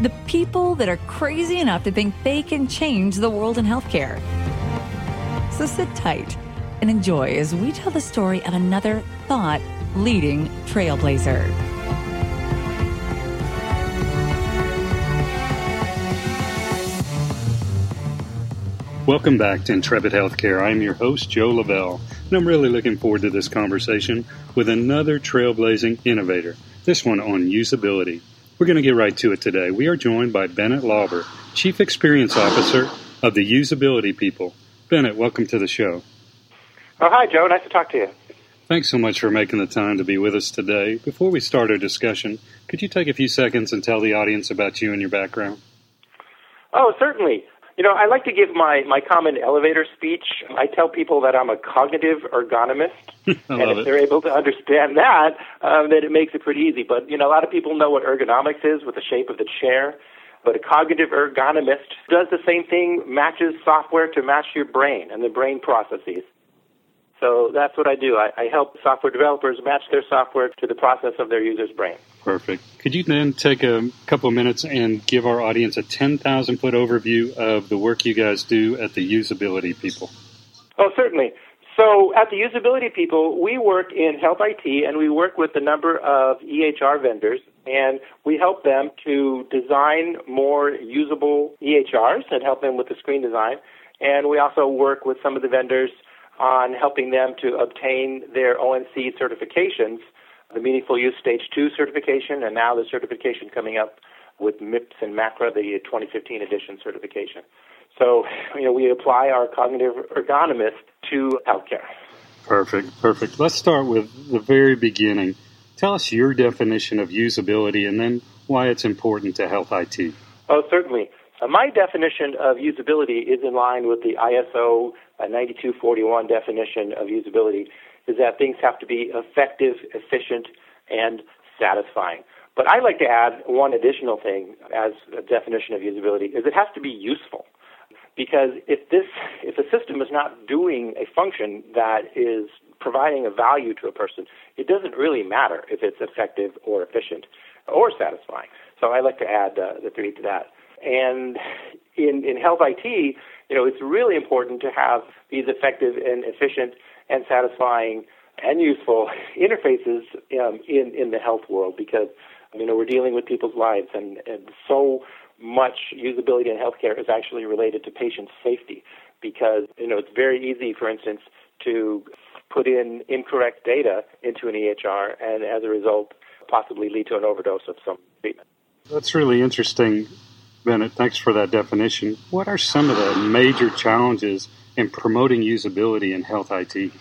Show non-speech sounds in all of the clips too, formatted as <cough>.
the people that are crazy enough to think they can change the world in healthcare. So sit tight and enjoy as we tell the story of another thought leading trailblazer. Welcome back to Intrepid Healthcare. I'm your host, Joe Lavelle, and I'm really looking forward to this conversation with another trailblazing innovator, this one on usability. We're going to get right to it today. We are joined by Bennett Lauber, Chief Experience Officer of the Usability People. Bennett, welcome to the show. Oh, hi, Joe. Nice to talk to you. Thanks so much for making the time to be with us today. Before we start our discussion, could you take a few seconds and tell the audience about you and your background? Oh, certainly. You know, I like to give my, my common elevator speech. I tell people that I'm a cognitive ergonomist. <laughs> and if it. they're able to understand that, um, then it makes it pretty easy. But, you know, a lot of people know what ergonomics is with the shape of the chair. But a cognitive ergonomist does the same thing, matches software to match your brain and the brain processes. So that's what I do. I, I help software developers match their software to the process of their user's brain. Perfect. Could you then take a couple of minutes and give our audience a 10,000 foot overview of the work you guys do at the Usability People? Oh, certainly. So at the Usability People, we work in health IT and we work with a number of EHR vendors and we help them to design more usable EHRs and help them with the screen design. And we also work with some of the vendors on helping them to obtain their ONC certifications, the Meaningful Use Stage 2 certification, and now the certification coming up with MIPS and MACRA, the 2015 edition certification. So, <laughs> you know, we apply our cognitive ergonomist to healthcare. Perfect, perfect. Let's start with the very beginning. Tell us your definition of usability and then why it's important to health IT. Oh, certainly. Uh, my definition of usability is in line with the ISO uh, 9241 definition of usability, is that things have to be effective, efficient, and satisfying. But I like to add one additional thing as a definition of usability is it has to be useful. Because if this if the system is not doing a function that is providing a value to a person, it doesn't really matter if it's effective or efficient or satisfying. So I like to add uh, the three to that. And in, in health IT, you know, it's really important to have these effective and efficient and satisfying and useful <laughs> interfaces um, in, in the health world because, you know, we're dealing with people's lives and, and so much usability in healthcare is actually related to patient safety because, you know, it's very easy, for instance, to put in incorrect data into an EHR and as a result possibly lead to an overdose of some treatment. That's really interesting Bennett, thanks for that definition. What are some of the major challenges in promoting usability in health IT?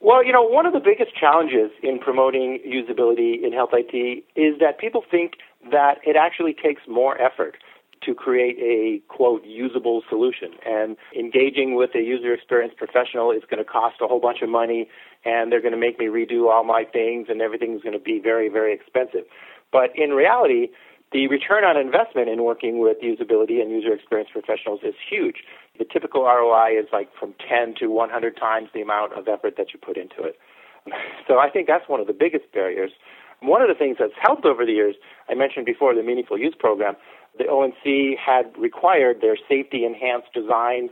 Well, you know, one of the biggest challenges in promoting usability in health IT is that people think that it actually takes more effort to create a quote usable solution and engaging with a user experience professional is going to cost a whole bunch of money and they're going to make me redo all my things and everything's going to be very very expensive but in reality the return on investment in working with usability and user experience professionals is huge. The typical ROI is like from 10 to 100 times the amount of effort that you put into it. <laughs> So I think that's one of the biggest barriers. One of the things that's helped over the years, I mentioned before the Meaningful Use Program, the ONC had required their safety enhanced design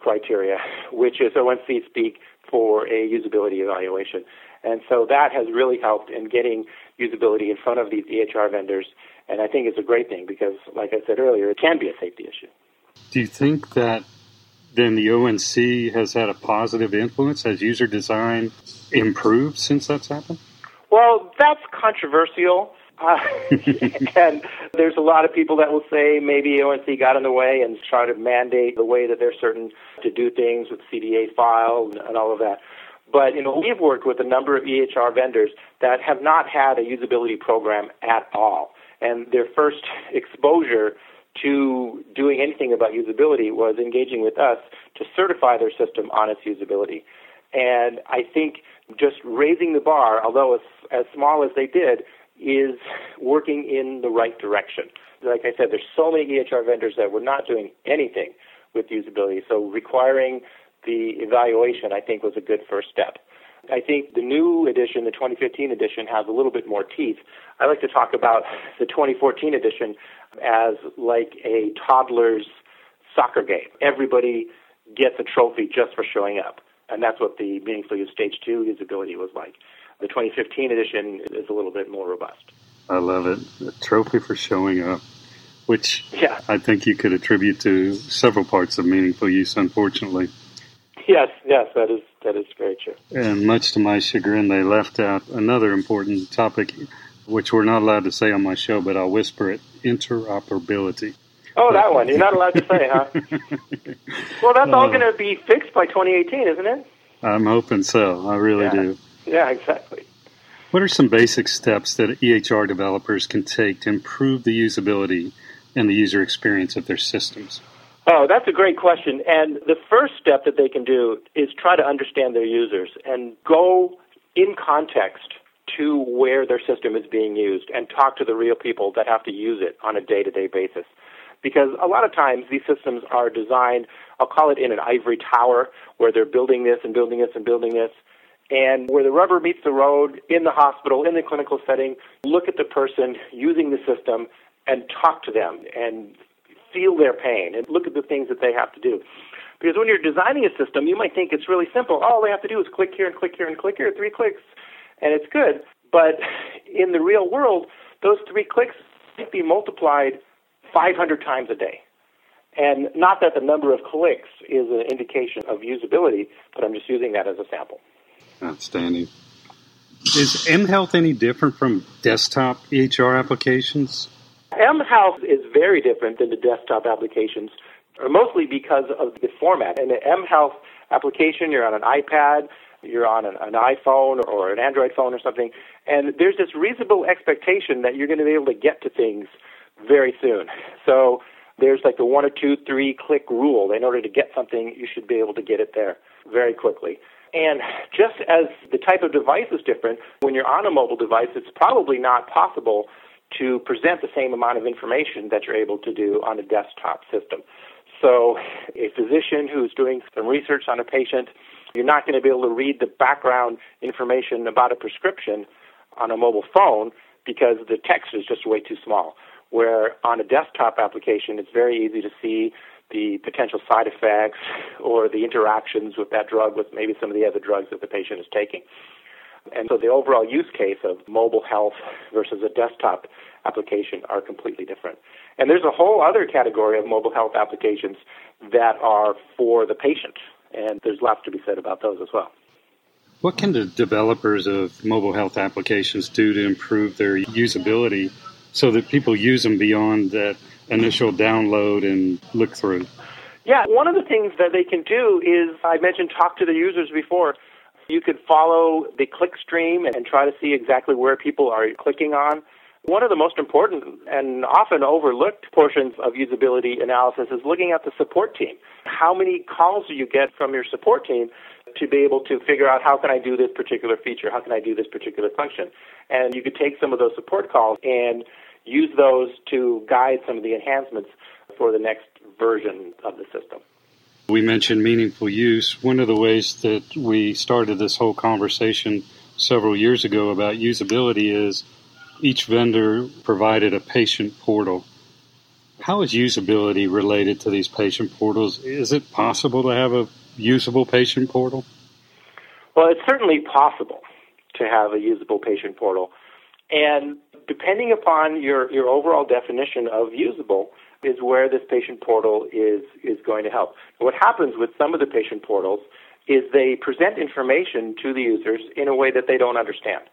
criteria, <laughs> which is ONC speak for a usability evaluation. And so that has really helped in getting usability in front of these EHR vendors and I think it's a great thing because, like I said earlier, it can be a safety issue. Do you think that then the ONC has had a positive influence? Has user design improved since that's happened? Well, that's controversial. Uh, <laughs> and there's a lot of people that will say maybe ONC got in the way and try to mandate the way that they're certain to do things with CDA file and, and all of that. But you know, we've worked with a number of EHR vendors that have not had a usability program at all and their first <laughs> exposure to doing anything about usability was engaging with us to certify their system on its usability. And I think just raising the bar, although as, as small as they did, is working in the right direction. Like I said, there's so many EHR vendors that were not doing anything with usability. So requiring the evaluation, I think, was a good first step. I think the new edition, the 2015 edition, has a little bit more teeth. I like to talk about the 2014 edition as like a toddler's soccer game. Everybody gets a trophy just for showing up. And that's what the Meaningful Use Stage 2 usability was like. The 2015 edition is a little bit more robust. I love it. A trophy for showing up, which yeah. I think you could attribute to several parts of meaningful use, unfortunately. Yes, yes, that is that is very true. And much to my chagrin, they left out another important topic, which we're not allowed to say on my show, but I'll whisper it: interoperability. Oh, that one. You're not allowed to say, huh? <laughs> well, that's all uh, going to be fixed by 2018, isn't it? I'm hoping so. I really yeah. do. Yeah, exactly. What are some basic steps that EHR developers can take to improve the usability and the user experience of their systems? Oh, that's a great question. And the first step that they can do is try to understand their users and go in context to where their system is being used and talk to the real people that have to use it on a day to day basis. Because a lot of times these systems are designed, I'll call it in an ivory tower, where they're building this and building this and building this. And where the rubber meets the road in the hospital, in the clinical setting, look at the person using the system and talk to them and feel their pain and look at the things that they have to do. Because when you're designing a system, you might think it's really simple. All they have to do is click here and click here and click here, three clicks, and it's good. But in the real world, those three clicks might be multiplied 500 times a day. And not that the number of clicks is an indication of usability, but I'm just using that as a sample. Outstanding. Is mHealth any different from desktop EHR applications? mHealth is very different than the desktop applications, uh, mostly because of the format. In the mHealth application, you're on an iPad, you're on an, an, iPhone or an Android phone or something, and there's this reasonable expectation that you're going to be able to get to things very soon. So there's like the one or two, three click rule. In order to get something, you should be able to get it there very quickly. And just as the type of device is different, when you're on a mobile device, it's probably not possible to present the same amount of information that you're able to do on a desktop system. So, a physician who's doing some research on a patient, you're not going to be able to read the background information about a prescription on a mobile phone because the text is just way too small. Where on a desktop application, it's very easy to see the potential side effects or the interactions with that drug with maybe some of the other drugs that the patient is taking. And so the overall use case of mobile health versus a desktop application are completely different. And there's a whole other category of mobile health applications that are for the patient, and there's lots to be said about those as well. What can the developers of mobile health applications do to improve their usability so that people use them beyond that initial download and look through? Yeah, one of the things that they can do is I mentioned talk to the users before. You could follow the click stream and try to see exactly where people are clicking on. One of the most important and often overlooked portions of usability analysis is looking at the support team. How many calls do you get from your support team to be able to figure out how can I do this particular feature? How can I do this particular function? And you could take some of those support calls and use those to guide some of the enhancements for the next version of the system. We mentioned meaningful use. One of the ways that we started this whole conversation several years ago about usability is each vendor provided a patient portal. How is usability related to these patient portals? Is it possible to have a usable patient portal? Well, it's certainly possible to have a usable patient portal. And depending upon your, your overall definition of usable, is where this patient portal is, is going to help. What happens with some of the patient portals is they present information to the users in a way that they don't understand.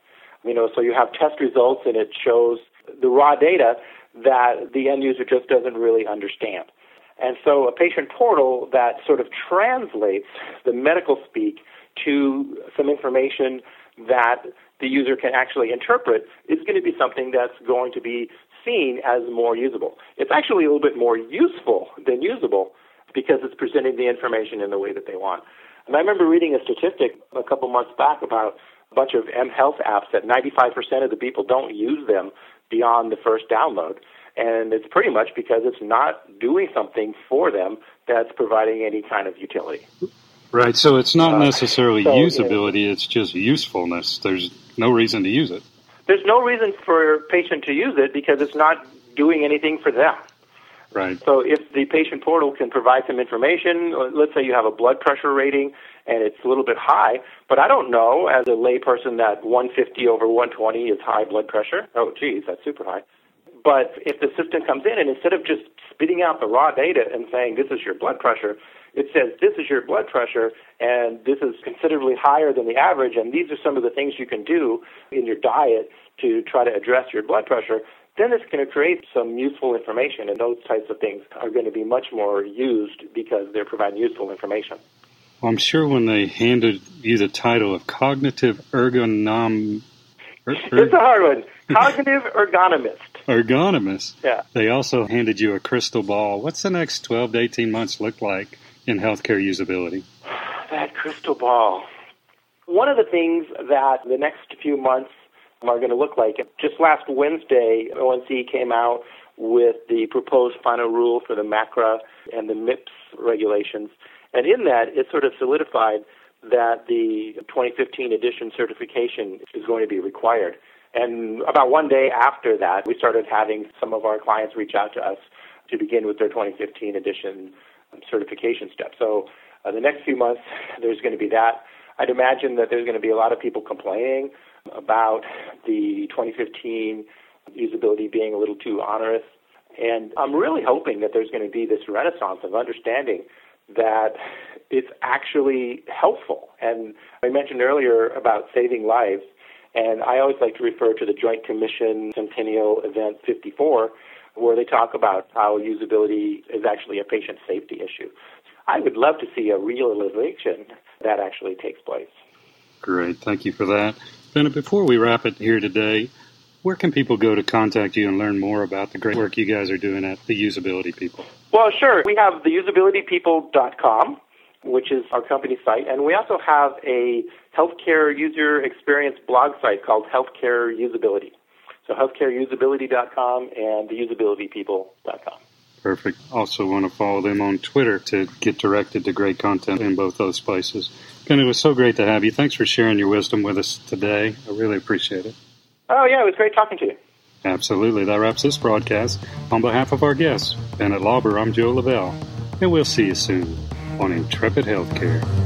You know, so you have test results and it shows the raw data that the end user just doesn't really understand. And so a patient portal that sort of translates the medical speak to some information that the user can actually interpret is going to be something that's going to be seen as more usable. It's actually a little bit more useful than usable because it's presenting the information in the way that they want. And I remember reading a statistic a couple months back about a bunch of M Health apps that 95% of the people don't use them beyond the first download. And it's pretty much because it's not doing something for them that's providing any kind of utility. Right. So it's not uh, necessarily uh, so, usability, it's just usefulness. There's no reason to use it. There's no reason for a patient to use it because it's not doing anything for them. Right. So if the patient portal can provide some information, let's say you have a blood pressure rating and it's a little bit high, but I don't know as a layperson that 150 over 120 is high blood pressure. Oh, geez, that's super high. But if the system comes in and instead of just spitting out the raw data and saying this is your blood pressure, it says this is your blood pressure and this is considerably higher than the average and these are some of the things you can do in your diet to try to address your blood pressure, then it's going to create some useful information, and those types of things are going to be much more used because they're providing useful information. Well, I'm sure when they handed you the title of cognitive ergonom, er, er, it's a hard one. Cognitive <laughs> ergonomist. Ergonomist. Yeah. They also handed you a crystal ball. What's the next 12 to 18 months look like in healthcare usability? That crystal ball. One of the things that the next few months are going to look like. Just last Wednesday, ONC came out with the proposed final rule for the MACRA and the MIPS regulations. And in that, it sort of solidified that the 2015 edition certification is going to be required. And about one day after that, we started having some of our clients reach out to us to begin with their 2015 edition certification step. So uh, the next few months, there's going to be that. I'd imagine that there's going to be a lot of people complaining about the 2015 usability being a little too onerous. And I'm really hoping that there's going to be this renaissance of understanding that it's actually helpful. And I mentioned earlier about saving lives, and I always like to refer to the Joint Commission Sentinel Event 54, where they talk about how usability is actually a patient safety issue. I would love to see a realization that actually takes place. Great. Thank you for that. Bennett, before we wrap it here today, where can people go to contact you and learn more about the great work you guys are doing at the Usability People? Well, sure. We have the usabilitypeople.com, which is our company site, and we also have a healthcare user experience blog site called Healthcare Usability. So healthcareusability.com and theusabilitypeople.com. Perfect. Also want to follow them on Twitter to get directed to great content in both those places. Ben, it was so great to have you. Thanks for sharing your wisdom with us today. I really appreciate it. Oh, yeah, it was great talking to you. Absolutely. That wraps this broadcast. On behalf of our guests, Bennett Lauber, I'm Joe Lavelle, and we'll see you soon on Intrepid Healthcare.